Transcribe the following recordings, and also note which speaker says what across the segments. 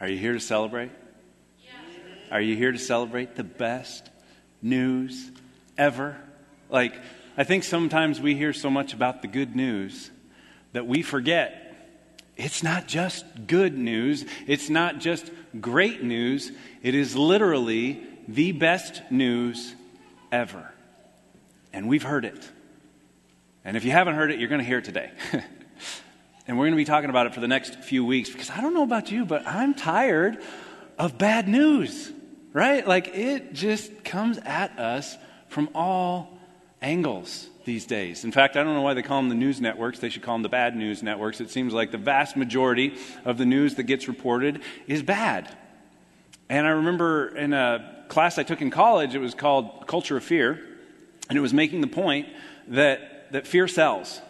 Speaker 1: Are you here to celebrate? Are you here to celebrate the best news ever? Like, I think sometimes we hear so much about the good news that we forget it's not just good news, it's not just great news, it is literally the best news ever. And we've heard it. And if you haven't heard it, you're going to hear it today. and we're going to be talking about it for the next few weeks because I don't know about you, but I'm tired of bad news, right? Like it just comes at us from all angles these days. In fact, I don't know why they call them the news networks. They should call them the bad news networks. It seems like the vast majority of the news that gets reported is bad. And I remember in a class I took in college, it was called Culture of Fear, and it was making the point that, that fear sells.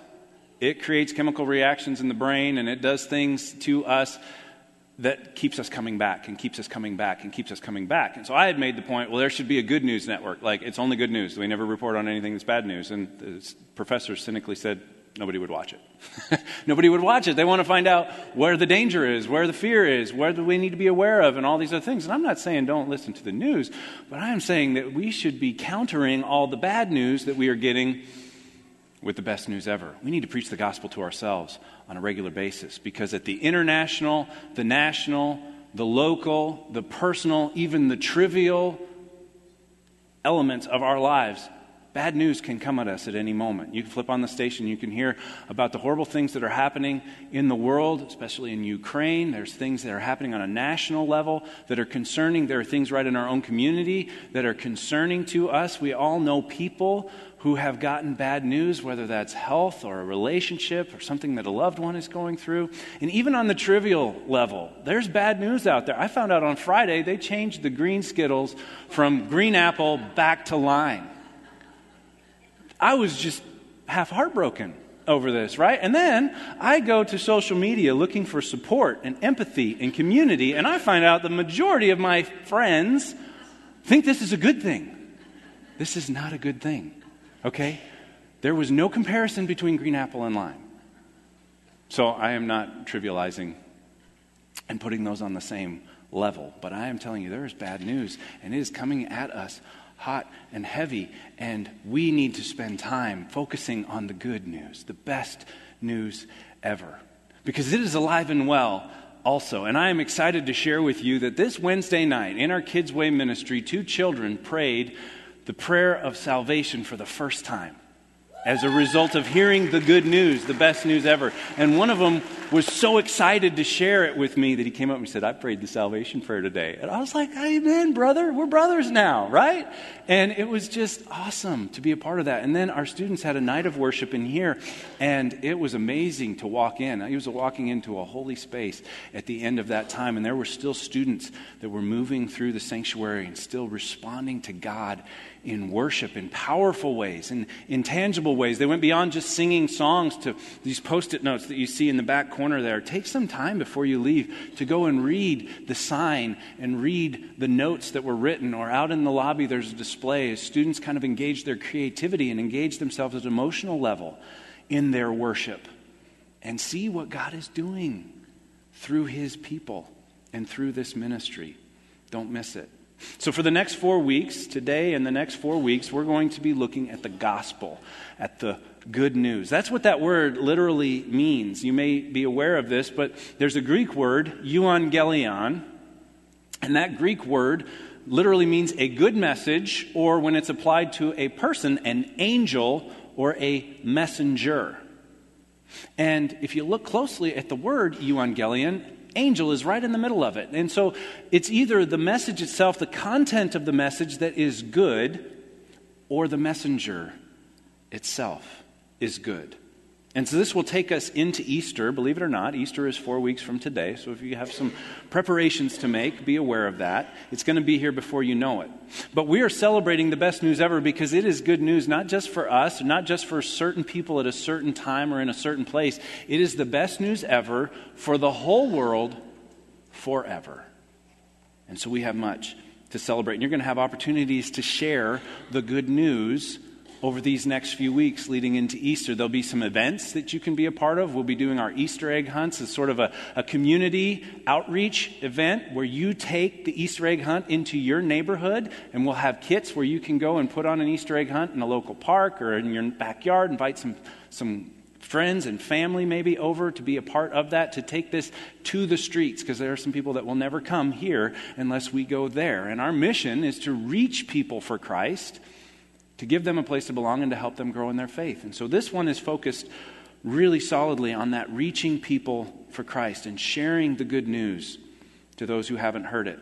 Speaker 1: It creates chemical reactions in the brain and it does things to us that keeps us coming back and keeps us coming back and keeps us coming back. And so I had made the point, well, there should be a good news network. Like, it's only good news. We never report on anything that's bad news. And the professor cynically said, nobody would watch it. nobody would watch it. They want to find out where the danger is, where the fear is, where do we need to be aware of, and all these other things. And I'm not saying don't listen to the news, but I am saying that we should be countering all the bad news that we are getting with the best news ever. We need to preach the gospel to ourselves on a regular basis because at the international, the national, the local, the personal, even the trivial elements of our lives, bad news can come at us at any moment. You can flip on the station, you can hear about the horrible things that are happening in the world, especially in Ukraine. There's things that are happening on a national level that are concerning. There are things right in our own community that are concerning to us. We all know people who have gotten bad news, whether that's health or a relationship or something that a loved one is going through. And even on the trivial level, there's bad news out there. I found out on Friday they changed the green Skittles from green apple back to lime. I was just half heartbroken over this, right? And then I go to social media looking for support and empathy and community, and I find out the majority of my friends think this is a good thing. This is not a good thing. Okay? There was no comparison between green apple and lime. So I am not trivializing and putting those on the same level, but I am telling you there is bad news, and it is coming at us hot and heavy, and we need to spend time focusing on the good news, the best news ever. Because it is alive and well also. And I am excited to share with you that this Wednesday night in our Kids Way ministry, two children prayed the prayer of salvation for the first time as a result of hearing the good news, the best news ever. And one of them was so excited to share it with me that he came up and said, I prayed the salvation prayer today. And I was like, Amen, brother. We're brothers now, right? And it was just awesome to be a part of that. And then our students had a night of worship in here, and it was amazing to walk in. He was walking into a holy space at the end of that time, and there were still students that were moving through the sanctuary and still responding to God in worship in powerful ways, in, in tangible ways. They went beyond just singing songs to these post it notes that you see in the back corner there. Take some time before you leave to go and read the sign and read the notes that were written. Or out in the lobby, there's a display as students kind of engage their creativity and engage themselves at an emotional level in their worship and see what God is doing through his people and through this ministry. Don't miss it. So, for the next four weeks, today and the next four weeks, we're going to be looking at the gospel, at the good news. That's what that word literally means. You may be aware of this, but there's a Greek word, euangelion, and that Greek word literally means a good message, or when it's applied to a person, an angel or a messenger. And if you look closely at the word euangelion, angel is right in the middle of it. And so it's either the message itself, the content of the message that is good, or the messenger itself is good. And so this will take us into Easter. Believe it or not, Easter is four weeks from today. So if you have some preparations to make, be aware of that. It's going to be here before you know it. But we are celebrating the best news ever because it is good news, not just for us, not just for certain people at a certain time or in a certain place. It is the best news ever for the whole world forever. And so we have much to celebrate. And you're going to have opportunities to share the good news over these next few weeks leading into Easter. There'll be some events that you can be a part of. We'll be doing our Easter egg hunts as sort of a, a community outreach event where you take the Easter egg hunt into your neighborhood, and we'll have kits where you can go and put on an Easter egg hunt in a local park or in your backyard, invite some, some friends and family maybe over to be a part of that, to take this to the streets, because there are some people that will never come here unless we go there. And our mission is to reach people for Christ to give them a place to belong and to help them grow in their faith. And so this one is focused really solidly on that reaching people for Christ and sharing the good news to those who haven't heard it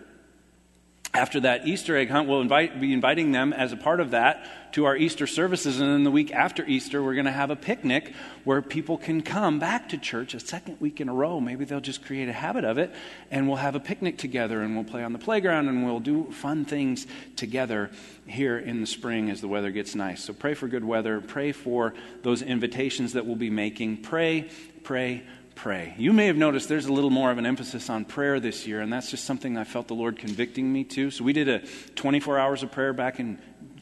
Speaker 1: after that Easter egg hunt, we'll invite, be inviting them as a part of that to our Easter services. And then the week after Easter, we're going to have a picnic where people can come back to church a second week in a row. Maybe they'll just create a habit of it. And we'll have a picnic together and we'll play on the playground and we'll do fun things together here in the spring as the weather gets nice. So pray for good weather. Pray for those invitations that we'll be making. Pray, pray, pray. You may have noticed there's a little more of an emphasis on prayer this year, and that's just something I felt the Lord convicting me to. So we did a 24 hours of prayer back in,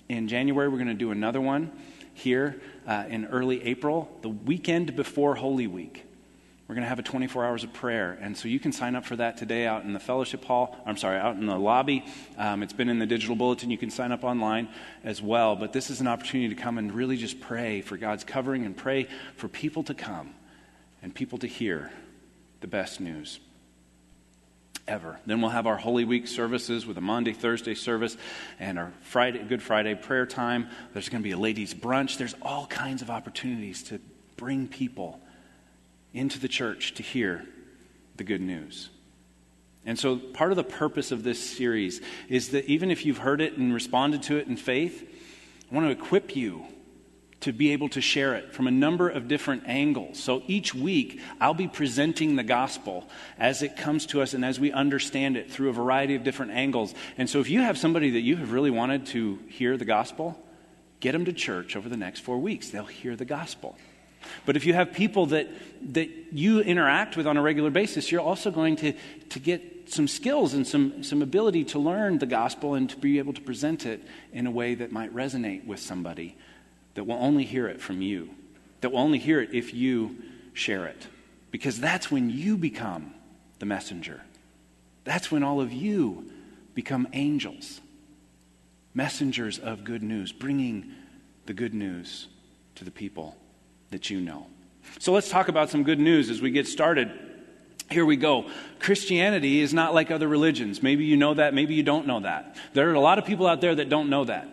Speaker 1: in January. We're going to do another one here uh, in early April, the weekend before Holy Week. We're going to have a 24 hours of prayer. And so you can sign up for that today out in the fellowship hall. I'm sorry, out in the lobby. Um, it's been in the digital bulletin. You can sign up online as well. But this is an opportunity to come and really just pray for God's covering and pray for people to come and people to hear the best news ever. Then we'll have our Holy Week services with a Monday, Thursday service, and our Friday, Good Friday prayer time. There's going to be a ladies' brunch. There's all kinds of opportunities to bring people into the church to hear the good news. And so, part of the purpose of this series is that even if you've heard it and responded to it in faith, I want to equip you to be able to share it from a number of different angles. So each week, I'll be presenting the gospel as it comes to us and as we understand it through a variety of different angles. And so if you have somebody that you have really wanted to hear the gospel, get them to church over the next four weeks. They'll hear the gospel. But if you have people that, that you interact with on a regular basis, you're also going to, to get some skills and some, some ability to learn the gospel and to be able to present it in a way that might resonate with somebody that will only hear it from you, that will only hear it if you share it. Because that's when you become the messenger. That's when all of you become angels, messengers of good news, bringing the good news to the people that you know. So let's talk about some good news as we get started. Here we go. Christianity is not like other religions. Maybe you know that, maybe you don't know that. There are a lot of people out there that don't know that.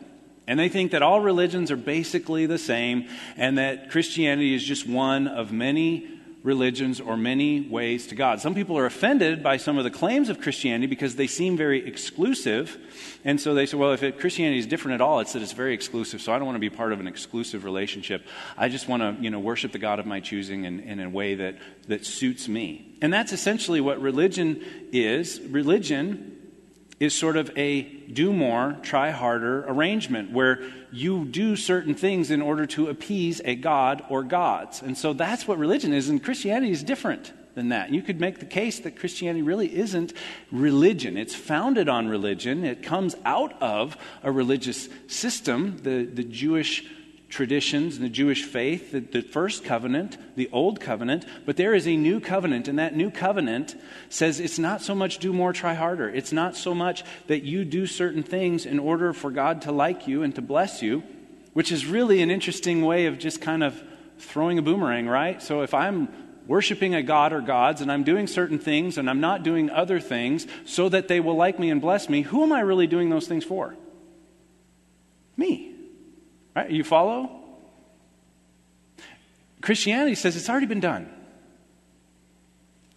Speaker 1: And they think that all religions are basically the same and that Christianity is just one of many religions or many ways to God. Some people are offended by some of the claims of Christianity because they seem very exclusive. And so they say, well, if it, Christianity is different at all, it's that it's very exclusive. So I don't want to be part of an exclusive relationship. I just want to, you know, worship the God of my choosing in, in a way that, that suits me. And that's essentially what religion is. Religion is sort of a do more, try harder arrangement where you do certain things in order to appease a god or gods. And so that's what religion is, and Christianity is different than that. You could make the case that Christianity really isn't religion. It's founded on religion, it comes out of a religious system, the, the Jewish traditions and the Jewish faith, the, the, first covenant, the old covenant, but there is a new covenant, and that new covenant says it's not so much do more, try harder. It's not so much that you do certain things in order for God to like you and to bless you, which is really an interesting way of just kind of throwing a boomerang, right? So if I'm worshiping a god or gods and I'm doing certain things and I'm not doing other things so that they will like me and bless me, who am I really doing those things for? Me. Right? You follow? Christianity says it's already been done.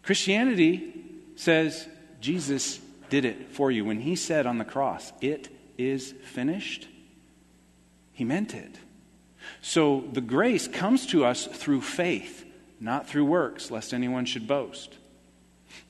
Speaker 1: Christianity says Jesus did it for you. When he said on the cross, It is finished, he meant it. So the grace comes to us through faith, not through works, lest anyone should boast.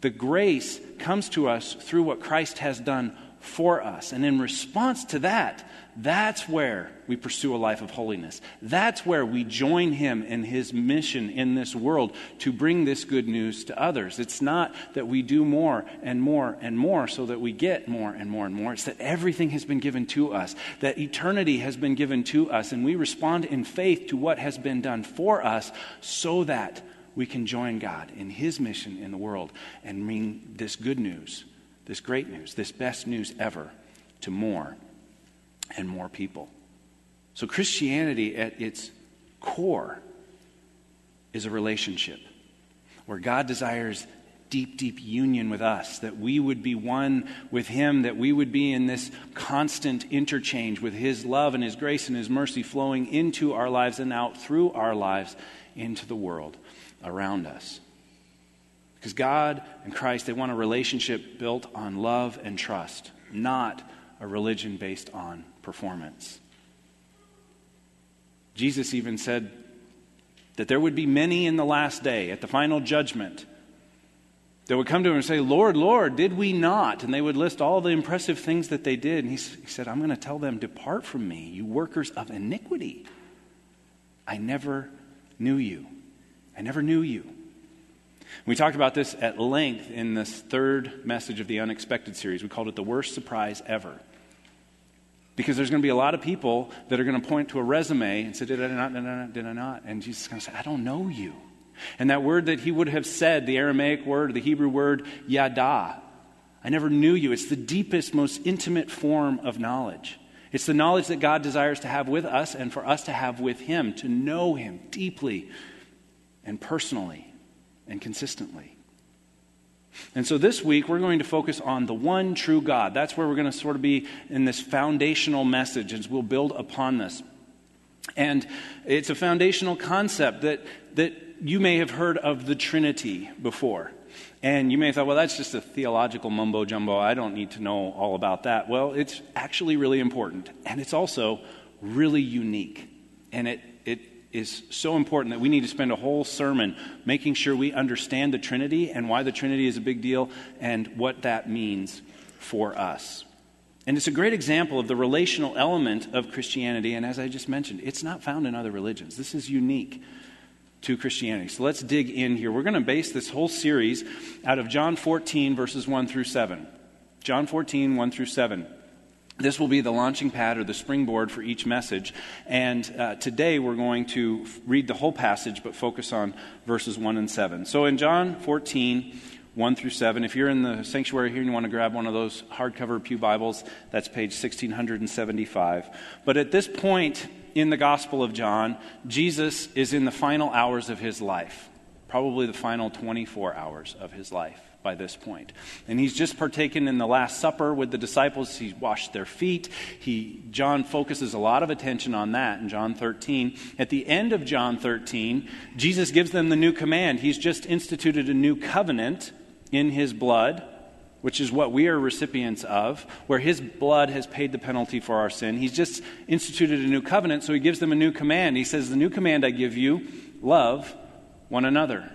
Speaker 1: The grace comes to us through what Christ has done for us. And in response to that, that's where we pursue a life of holiness. That's where we join him in his mission in this world to bring this good news to others. It's not that we do more and more and more so that we get more and more and more. It's that everything has been given to us, that eternity has been given to us, and we respond in faith to what has been done for us so that we can join God in his mission in the world and bring this good news, this great news, this best news ever to more and more people. So, Christianity at its core is a relationship where God desires deep, deep union with us, that we would be one with Him, that we would be in this constant interchange with His love and His grace and His mercy flowing into our lives and out through our lives into the world around us. Because God and Christ, they want a relationship built on love and trust, not a religion based on performance. Jesus even said that there would be many in the last day, at the final judgment, that would come to him and say, Lord, Lord, did we not? And they would list all the impressive things that they did. And he, he said, I'm going to tell them, Depart from me, you workers of iniquity. I never knew you. I never knew you. We talked about this at length in this third message of the Unexpected series. We called it the worst surprise ever. Because there's going to be a lot of people that are going to point to a resume and say, Did I not? Did I not? Did I not? And Jesus is going to say, I don't know you. And that word that he would have said, the Aramaic word, the Hebrew word, yada, I never knew you. It's the deepest, most intimate form of knowledge. It's the knowledge that God desires to have with us and for us to have with Him, to know Him deeply and personally and consistently. And so this week, we're going to focus on the one true God. That's where we're going to sort of be in this foundational message as we'll build upon this. And it's a foundational concept that, that you may have heard of the Trinity before. And you may have thought, well, that's just a theological mumbo jumbo. I don't need to know all about that. Well, it's actually really important. And it's also really unique. And it, it is so important that we need to spend a whole sermon making sure we understand the Trinity and why the Trinity is a big deal and what that means for us. And it's a great example of the relational element of Christianity. And as I just mentioned, it's not found in other religions. This is unique to Christianity. So let's dig in here. We're going to base this whole series out of John 14, verses 1 through 7. John 14, 1 through 7. This will be the launching pad or the springboard for each message. And uh, today we're going to read the whole passage but focus on verses 1 and 7. So in John 14, 1 through 7, if you're in the sanctuary here and you want to grab one of those hardcover Pew Bibles, that's page 1675. But at this point in the Gospel of John, Jesus is in the final hours of his life, probably the final 24 hours of his life by this point. And he's just partaken in the Last Supper with the disciples. He washed their feet. He, John focuses a lot of attention on that in John 13. At the end of John 13, Jesus gives them the new command. He's just instituted a new covenant in his blood, which is what we are recipients of, where his blood has paid the penalty for our sin. He's just instituted a new covenant, so he gives them a new command. He says, The new command I give you love one another.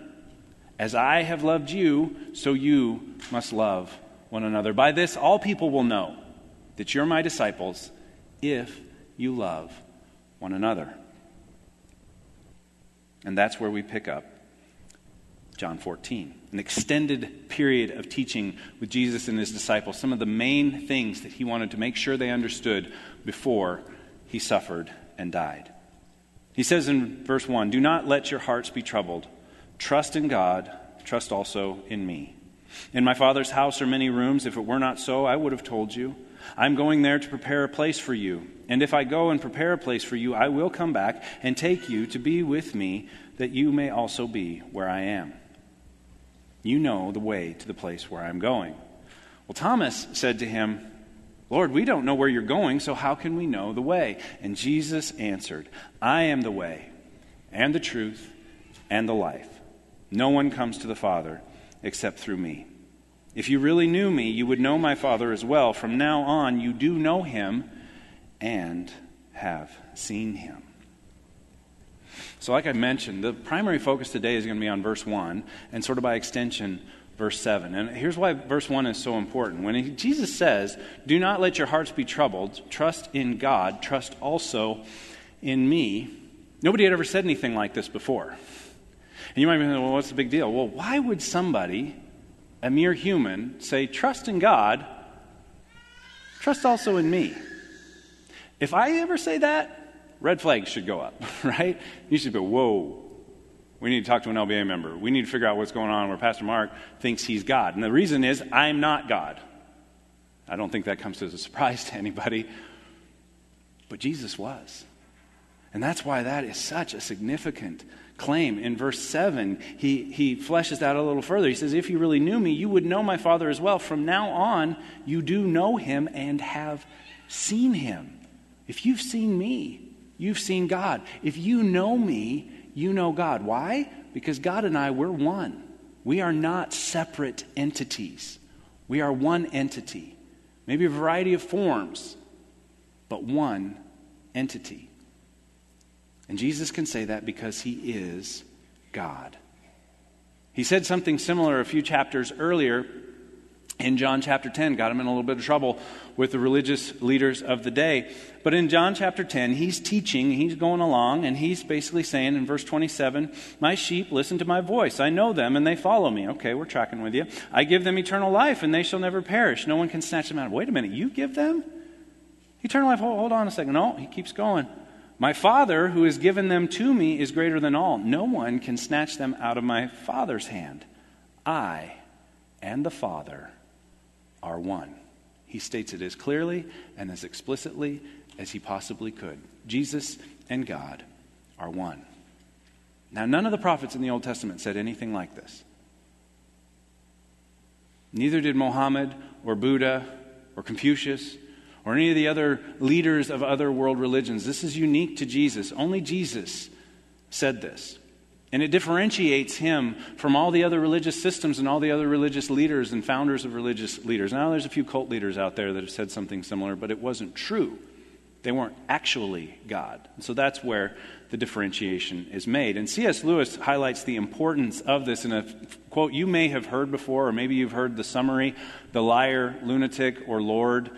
Speaker 1: As I have loved you, so you must love one another. By this, all people will know that you're my disciples if you love one another. And that's where we pick up John 14, an extended period of teaching with Jesus and his disciples, some of the main things that he wanted to make sure they understood before he suffered and died. He says in verse 1 Do not let your hearts be troubled. Trust in God, trust also in me. In my Father's house are many rooms. If it were not so, I would have told you. I'm going there to prepare a place for you. And if I go and prepare a place for you, I will come back and take you to be with me, that you may also be where I am. You know the way to the place where I'm going. Well, Thomas said to him, Lord, we don't know where you're going, so how can we know the way? And Jesus answered, I am the way, and the truth, and the life. No one comes to the Father except through me. If you really knew me, you would know my Father as well. From now on, you do know him and have seen him. So, like I mentioned, the primary focus today is going to be on verse 1, and sort of by extension, verse 7. And here's why verse 1 is so important. When he, Jesus says, Do not let your hearts be troubled, trust in God, trust also in me, nobody had ever said anything like this before. And you might be thinking, well, what's the big deal? Well, why would somebody, a mere human, say, Trust in God, trust also in me? If I ever say that, red flags should go up, right? You should go, Whoa, we need to talk to an LBA member. We need to figure out what's going on where Pastor Mark thinks he's God. And the reason is, I'm not God. I don't think that comes as a surprise to anybody. But Jesus was. And that's why that is such a significant claim. In verse 7, he, he fleshes that a little further. He says, If you really knew me, you would know my Father as well. From now on, you do know him and have seen him. If you've seen me, you've seen God. If you know me, you know God. Why? Because God and I, we're one. We are not separate entities. We are one entity. Maybe a variety of forms, but one entity. And Jesus can say that because he is God. He said something similar a few chapters earlier in John chapter 10, got him in a little bit of trouble with the religious leaders of the day. But in John chapter 10, he's teaching, he's going along, and he's basically saying in verse 27, My sheep listen to my voice. I know them, and they follow me. Okay, we're tracking with you. I give them eternal life, and they shall never perish. No one can snatch them out. Wait a minute, you give them eternal life? Hold, hold on a second. No, he keeps going. My Father, who has given them to me, is greater than all. No one can snatch them out of my Father's hand. I and the Father are one. He states it as clearly and as explicitly as he possibly could. Jesus and God are one. Now, none of the prophets in the Old Testament said anything like this. Neither did Mohammed or Buddha or Confucius or any of the other leaders of other world religions. This is unique to Jesus. Only Jesus said this. And it differentiates him from all the other religious systems and all the other religious leaders and founders of religious leaders. Now, there's a few cult leaders out there that have said something similar, but it wasn't true. They weren't actually God. So that's where the differentiation is made. And C.S. Lewis highlights the importance of this in a quote you may have heard before, or maybe you've heard the summary the liar, lunatic, or Lord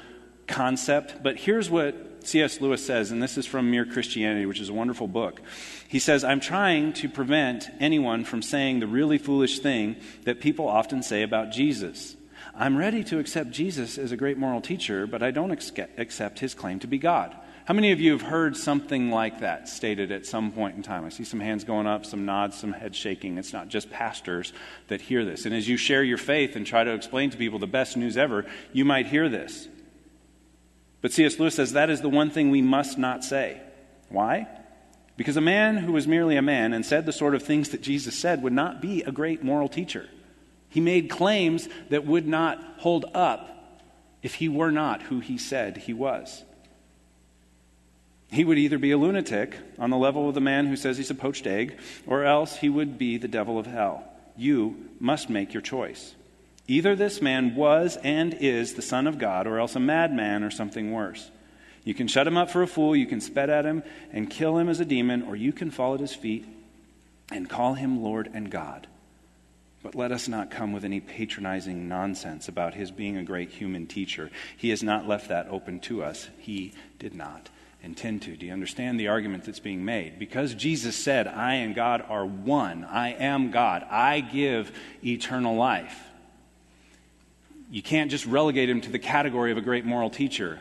Speaker 1: concept. But here's what C.S. Lewis says, and this is from Mere Christianity, which is a wonderful book. He says, I'm trying to prevent anyone from saying the really foolish thing that people often say about Jesus. I'm ready to accept Jesus as a great moral teacher, but I don't accept his claim to be God. How many of you have heard something like that stated at some point in time? I see some hands going up, some nods, some head shaking. It's not just pastors that hear this. And as you share your faith and try to explain to people the best news ever, you might hear this. But C.S. Lewis says that is the one thing we must not say. Why? Because a man who was merely a man and said the sort of things that Jesus said would not be a great moral teacher. He made claims that would not hold up if he were not who he said he was. He would either be a lunatic on the level of the man who says he's a poached egg, or else he would be the devil of hell. You must make your choice. Either this man was and is the Son of God, or else a madman or something worse. You can shut him up for a fool, you can spit at him and kill him as a demon, or you can fall at his feet and call him Lord and God. But let us not come with any patronizing nonsense about his being a great human teacher. He has not left that open to us. He did not intend to. Do you understand the argument that's being made? Because Jesus said, I and God are one, I am God, I give eternal life you can't just relegate him to the category of a great moral teacher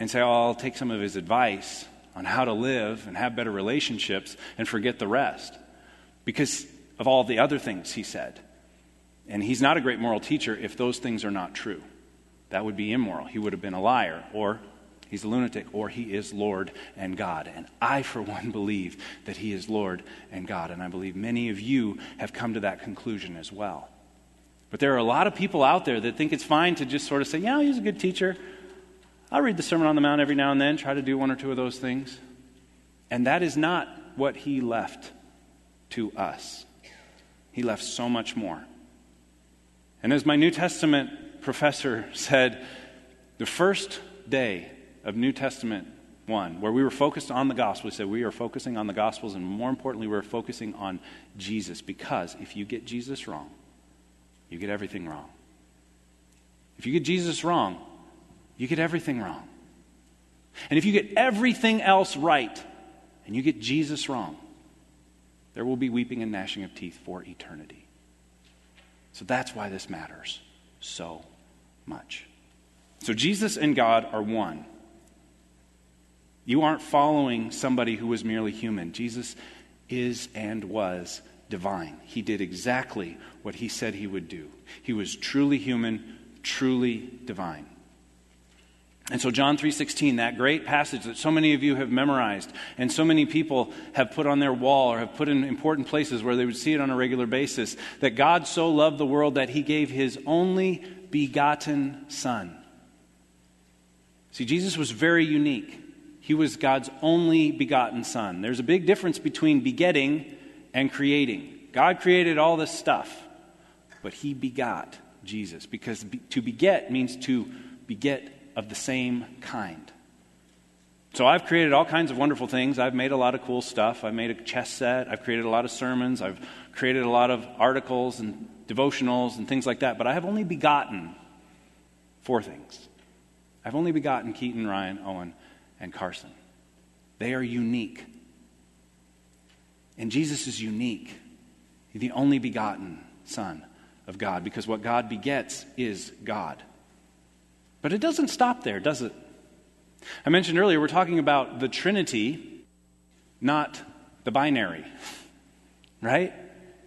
Speaker 1: and say, oh, I'll take some of his advice on how to live and have better relationships and forget the rest because of all the other things he said. And he's not a great moral teacher if those things are not true. That would be immoral. He would have been a liar, or he's a lunatic, or he is Lord and God. And I, for one, believe that he is Lord and God. And I believe many of you have come to that conclusion as well. But there are a lot of people out there that think it's fine to just sort of say, yeah, he's a good teacher. I'll read the Sermon on the Mount every now and then, try to do one or two of those things. And that is not what he left to us. He left so much more. And as my New Testament professor said, the first day of New Testament 1, where we were focused on the gospel, he said, We are focusing on the gospels, and more importantly, we're focusing on Jesus. Because if you get Jesus wrong, you get everything wrong. If you get Jesus wrong, you get everything wrong. And if you get everything else right and you get Jesus wrong, there will be weeping and gnashing of teeth for eternity. So that's why this matters so much. So Jesus and God are one. You aren't following somebody who was merely human. Jesus is and was divine. He did exactly what he said he would do. He was truly human, truly divine. And so John 3:16, that great passage that so many of you have memorized and so many people have put on their wall or have put in important places where they would see it on a regular basis, that God so loved the world that he gave his only begotten son. See, Jesus was very unique. He was God's only begotten Son. There's a big difference between begetting and creating. God created all this stuff, but He begot Jesus because to beget means to beget of the same kind. So I've created all kinds of wonderful things. I've made a lot of cool stuff. I've made a chess set. I've created a lot of sermons. I've created a lot of articles and devotionals and things like that. But I have only begotten four things. I've only begotten Keaton, Ryan, Owen, and Carson. They are unique. And Jesus is unique. The only begotten Son of God because what God begets is God. But it doesn't stop there, does it? I mentioned earlier we're talking about the Trinity, not the binary, right?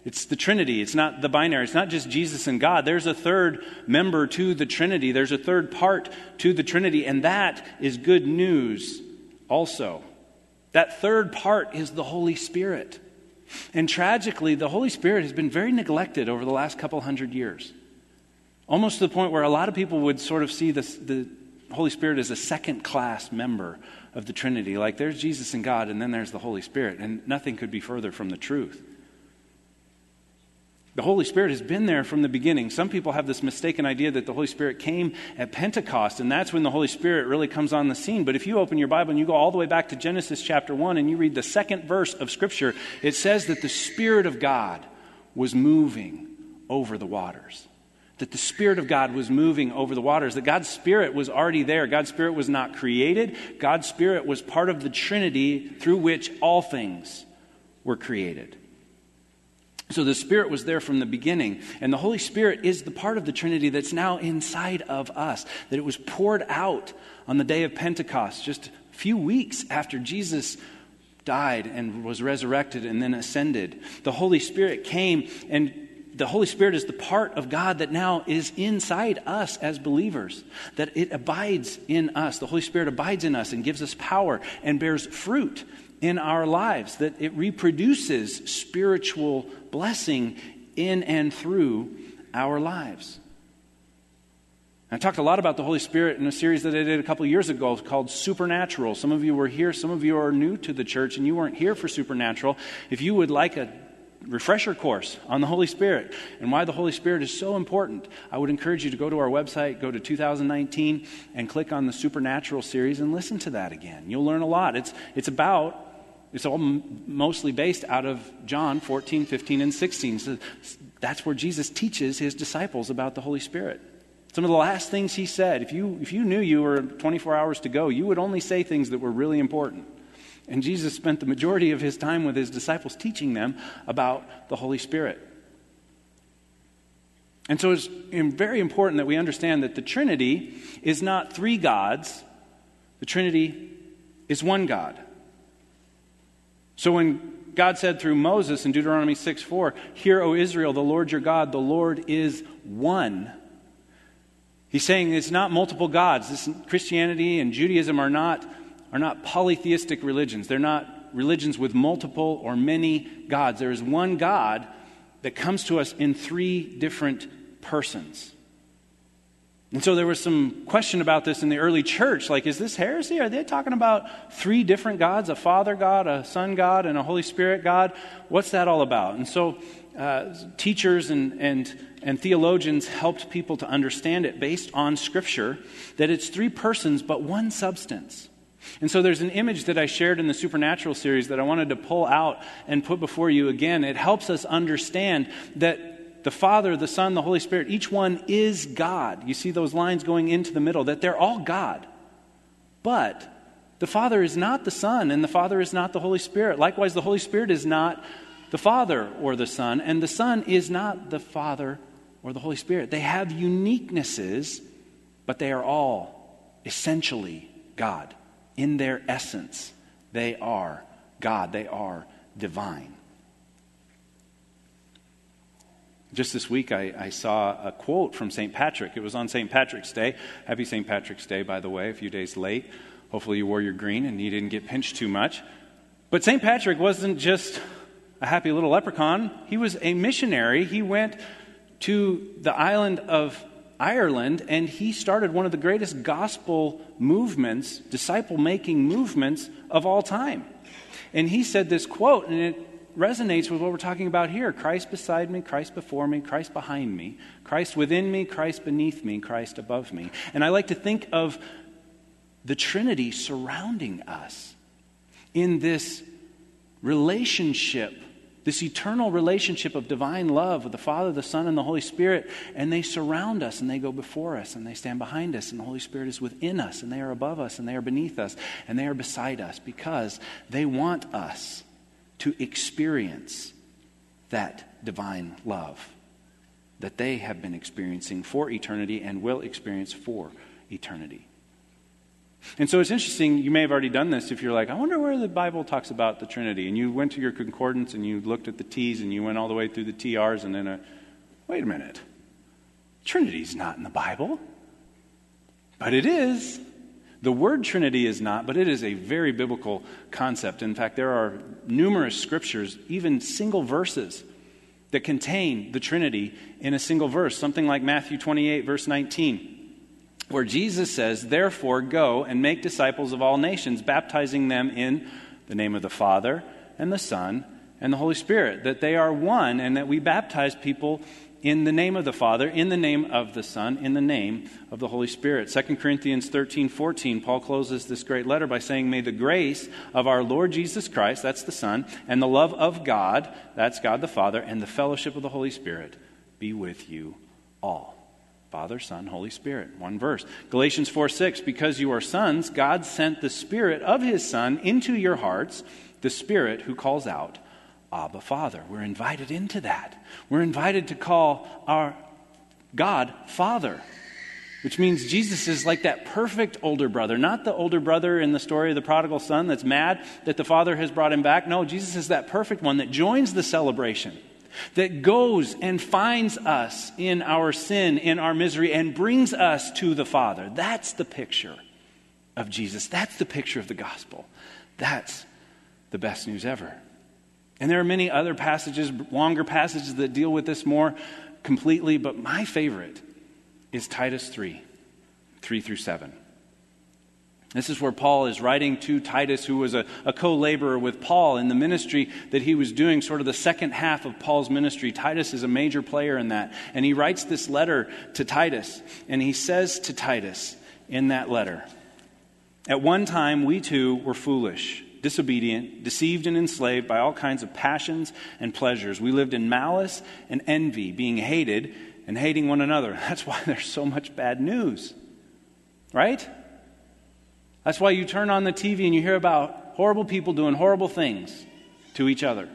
Speaker 1: It's the Trinity. It's not the binary. It's not just Jesus and God. There's a third member to the Trinity. There's a third part to the Trinity, and that is good news also. That third part is the Holy Spirit. And tragically, the Holy Spirit has been very neglected over the last couple hundred years. Almost to the point where a lot of people would sort of see this, the Holy Spirit as a second class member of the Trinity. Like there's Jesus and God, and then there's the Holy Spirit. And nothing could be further from the truth. The Holy Spirit has been there from the beginning. Some people have this mistaken idea that the Holy Spirit came at Pentecost, and that's when the Holy Spirit really comes on the scene. But if you open your Bible and you go all the way back to Genesis chapter 1 and you read the second verse of Scripture, it says that the Spirit of God was moving over the waters. That the Spirit of God was moving over the waters. That God's Spirit was already there. God's Spirit was not created. God's Spirit was part of the Trinity through which all things were created. So the Spirit was there from the beginning. And the Holy Spirit is the part of the Trinity that's now inside of us. That it was poured out on the day of Pentecost, just a few weeks after Jesus died and was resurrected and then ascended. The Holy Spirit came, and the Holy Spirit is the part of God that now is inside us as believers, that it abides in us. The Holy Spirit abides in us and gives us power and bears fruit in our lives, that it reproduces spiritual blessing in and through our lives. I talked a lot about the Holy Spirit in a series that I did a couple years ago called Supernatural. Some of you were here, some of you are new to the church, and you weren't here for Supernatural. If you would like a refresher course on the Holy Spirit and why the Holy Spirit is so important, I would encourage you to go to our website, go to 2019, and click on the Supernatural series and listen to that again. You'll learn a lot. It's, it's about it's all m- mostly based out of John 14, 15, and 16. So that's where Jesus teaches his disciples about the Holy Spirit. Some of the last things he said, if you, if you knew you were 24 hours to go, you would only say things that were really important. And Jesus spent the majority of his time with his disciples teaching them about the Holy Spirit. And so it's very important that we understand that the Trinity is not three gods, the Trinity is one God. So when God said through Moses in Deuteronomy 6 4, Hear, O Israel, the Lord your God, the Lord is one. He's saying it's not multiple gods. This, Christianity and Judaism are not, are not polytheistic religions. They're not religions with multiple or many gods. There is one God that comes to us in three different persons. And so there was some question about this in the early church. Like, is this heresy? Are they talking about three different gods a Father God, a Son God, and a Holy Spirit God? What's that all about? And so uh, teachers and, and, and theologians helped people to understand it based on Scripture that it's three persons but one substance. And so there's an image that I shared in the Supernatural series that I wanted to pull out and put before you again. It helps us understand that the Father, the Son, the Holy Spirit, each one is God. You see those lines going into the middle, that they're all God. But the Father is not the Son, and the Father is not the Holy Spirit. Likewise, the Holy Spirit is not the Father or the Son, and the Son is not the Father or the Holy Spirit. They have uniquenesses, but they are all essentially God. In their essence, they are God, they are divine. Just this week, I, I, saw a quote from St. Patrick. It was on St. Patrick's Day. Happy St. Patrick's Day, by the way, a few days late. Hopefully, you wore your green and you didn't get pinched too much. But St. Patrick wasn't just a happy little leprechaun, he was a missionary. He went to the island of Ireland and he started one of the greatest gospel movements, disciple making movements of all time. And he said this quote, and it resonates with what we're talking about here Christ beside me, Christ before me, Christ behind me, Christ within me, Christ beneath me, Christ above me. And I like to think of the Trinity surrounding us in this relationship, this eternal relationship of divine love with the Father, the Son, and the Holy Spirit. And they surround us and they go before us and they stand behind us, and the Holy Spirit is within us and they are above us and they are beneath us and they are beside us because they want us to experience that divine love that they have been experiencing for eternity and will experience for eternity. And so it's interesting, you may have already done this if you're like, I wonder where the Bible talks about the Trinity. And you went to your concordance and you looked at the T's and you went all the way through the TRs and then, a, wait a minute, Trinity's not in the Bible. But it is. The word Trinity is not, but it is a very biblical concept. In fact, there are numerous scriptures, even single verses, that contain the Trinity in a single verse. Something like Matthew 28, verse 19, where Jesus says, Therefore, go and make disciples of all nations, baptizing them in the name of the Father and the Son and the Holy Spirit, that they are one, and that we baptize people in the name of the Father, in the name of the Son, in the name of the Holy Spirit. 2 Corinthians 13 14, Paul closes this great letter by saying, May the grace of our Lord Jesus Christ, that's the Son, and the love of God, that's God the Father, and the fellowship of the Holy Spirit be with you all. Father, Son, Holy Spirit. One verse. Galatians 4 6, because you are sons, God sent the Spirit of His Son into your hearts, the Spirit who calls out, Abba, Father. We're invited into that. We're invited to call our God Father, which means Jesus is like that perfect older brother, not the older brother in the story of the prodigal son that's mad that the father has brought him back. No, Jesus is that perfect one that joins the celebration, that goes and finds us in our sin, in our misery, and brings us to the Father. That's the picture of Jesus. That's the picture of the gospel. That's the best news ever. And there are many other passages, longer passages, that deal with this more completely, but my favorite is Titus 3 3 through 7. This is where Paul is writing to Titus, who was a, a co laborer with Paul in the ministry that he was doing, sort of the second half of Paul's ministry. Titus is a major player in that. And he writes this letter to Titus, and he says to Titus in that letter At one time, we too were foolish disobedient, deceived and enslaved by all kinds of passions and pleasures. We lived in malice and envy, being hated and hating one another. That's why there's so much bad news, right? That's why you turn on the TV and you hear about horrible people doing horrible things to each other.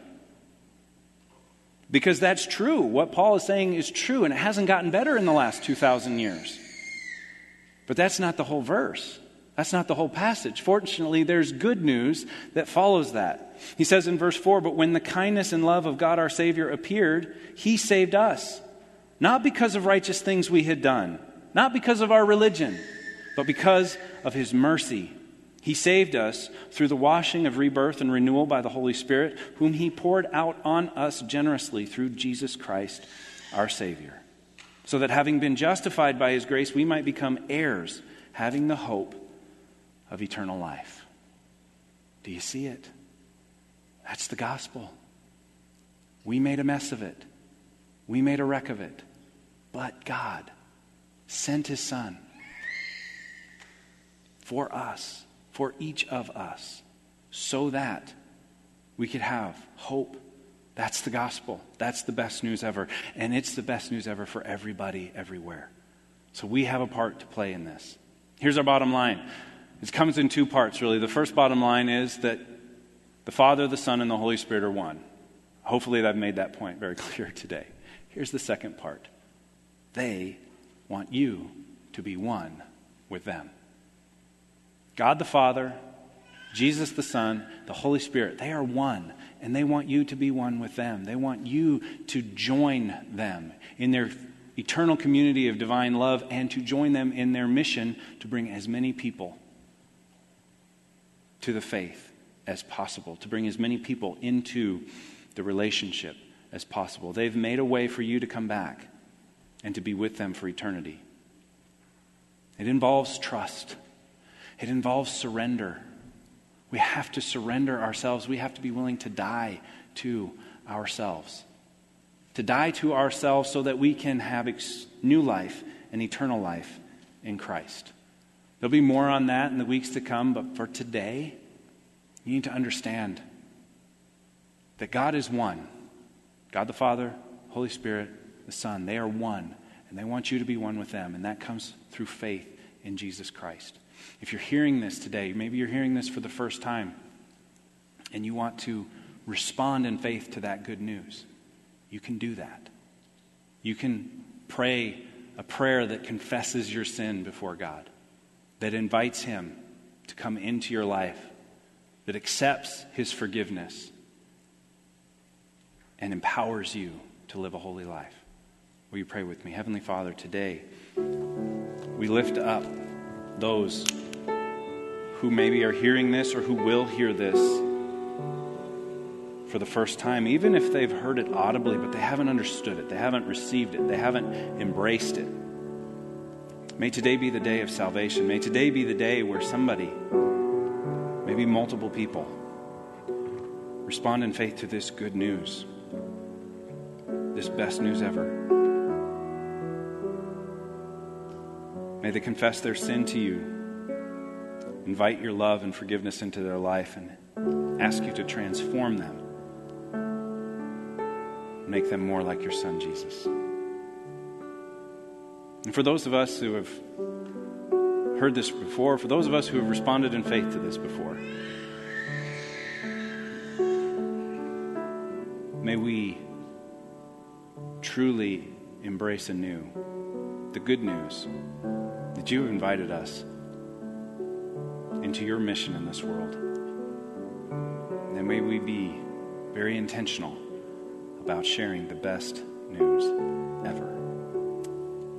Speaker 1: Because that's true. What Paul is saying is true, and it hasn't gotten better in the last 2,000 years. But that's not the whole verse. That's not the whole passage. Fortunately, there's good news that follows that. He says in verse 4 But when the kindness and love of God our Savior appeared, He saved us, not because of righteous things we had done, not because of our religion, but because of His mercy. He saved us through the washing of rebirth and renewal by the Holy Spirit, whom He poured out on us generously through Jesus Christ our Savior, so that having been justified by His grace, we might become heirs, having the hope of eternal life. Do you see it? That's the gospel. We made a mess of it, we made a wreck of it. But God sent His Son for us, for each of us, so that we could have hope That's the gospel. That's the best news ever. And it's the best news ever for everybody, everywhere. So we have a part to play in this. Here's our bottom line it comes in two parts, really. The first bottom line is that the Father, the Son, and the Holy Spirit are one. Hopefully, I've made that point very clear today. Here's the second part they want you to be one with them. God the Father, Jesus the Son, the Holy Spirit, they are one, and they want you to be one with them. They want you to join them in their eternal community of divine love and to join them in their mission to bring as many people to the faith as possible, to bring as many people into the relationship as possible. They've made a way for you to come back and to be with them for eternity. It involves trust, it involves surrender. We have to surrender ourselves. We have to be willing to die to ourselves. To die to ourselves so that we can have ex- new life and eternal life in Christ. There'll be more on that in the weeks to come, but for today, you need to understand that God is one God the Father, Holy Spirit, the Son. They are one, and they want you to be one with them, and that comes through faith in Jesus Christ. If you're hearing this today, maybe you're hearing this for the first time, and you want to respond in faith to that good news, you can do that. You can pray a prayer that confesses your sin before God, that invites Him to come into your life, that accepts His forgiveness, and empowers you to live a holy life. Will you pray with me? Heavenly Father, today we lift up those who maybe are hearing this or who will hear this for the first time, even if they've heard it audibly, but they haven't understood it, they haven't received it, they haven't embraced it. May today be the day of salvation. May today be the day where somebody, maybe multiple people, respond in faith to this good news, this best news ever. May they confess their sin to you, invite your love and forgiveness into their life, and ask you to transform them, make them more like your Son, Jesus. And for those of us who have heard this before, for those of us who have responded in faith to this before, may we truly embrace anew the good news that you have invited us into your mission in this world. And may we be very intentional about sharing the best news ever.